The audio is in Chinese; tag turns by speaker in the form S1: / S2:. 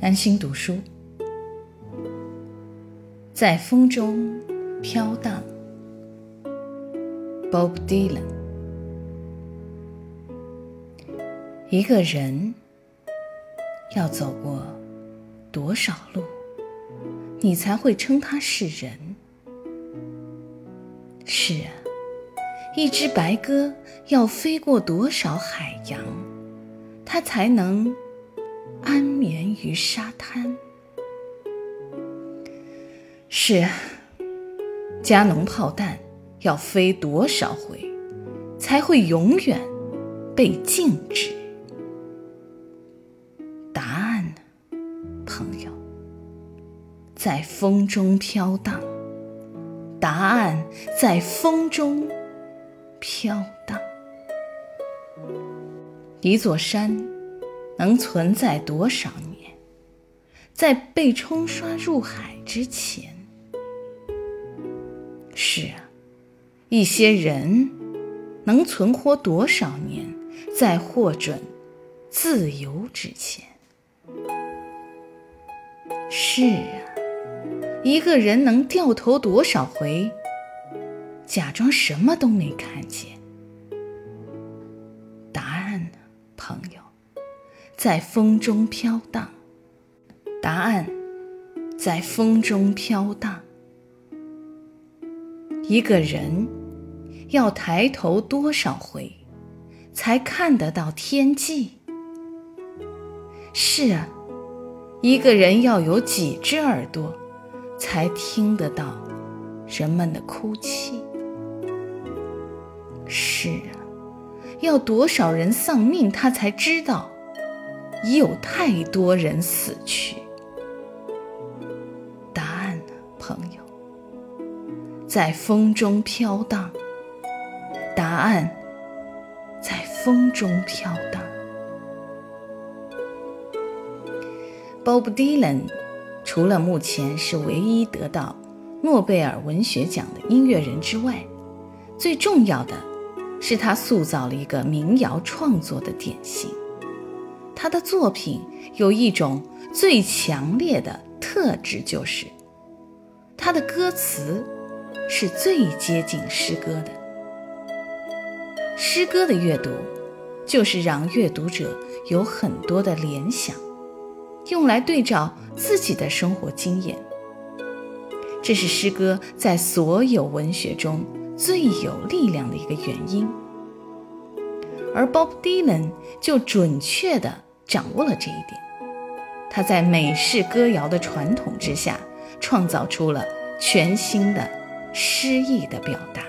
S1: 安心读书，在风中飘荡。Bob Dylan。一个人要走过多少路，你才会称他是人？是啊，一只白鸽要飞过多少海洋，它才能？安眠于沙滩。是啊，加农炮弹要飞多少回，才会永远被静止？答案呢，朋友，在风中飘荡。答案在风中飘荡。一座山。能存在多少年？在被冲刷入海之前，是啊，一些人能存活多少年？在获准自由之前，是啊，一个人能掉头多少回？假装什么都没看见？在风中飘荡，答案在风中飘荡。一个人要抬头多少回，才看得到天际？是啊，一个人要有几只耳朵，才听得到人们的哭泣？是啊，要多少人丧命，他才知道？已有太多人死去。答案呢，朋友，在风中飘荡。答案在风中飘荡。Bob Dylan 除了目前是唯一得到诺贝尔文学奖的音乐人之外，最重要的是他塑造了一个民谣创作的典型。他的作品有一种最强烈的特质，就是他的歌词是最接近诗歌的。诗歌的阅读，就是让阅读者有很多的联想，用来对照自己的生活经验。这是诗歌在所有文学中最有力量的一个原因。而 Bob Dylan 就准确的。掌握了这一点，他在美式歌谣的传统之下，创造出了全新的诗意的表达。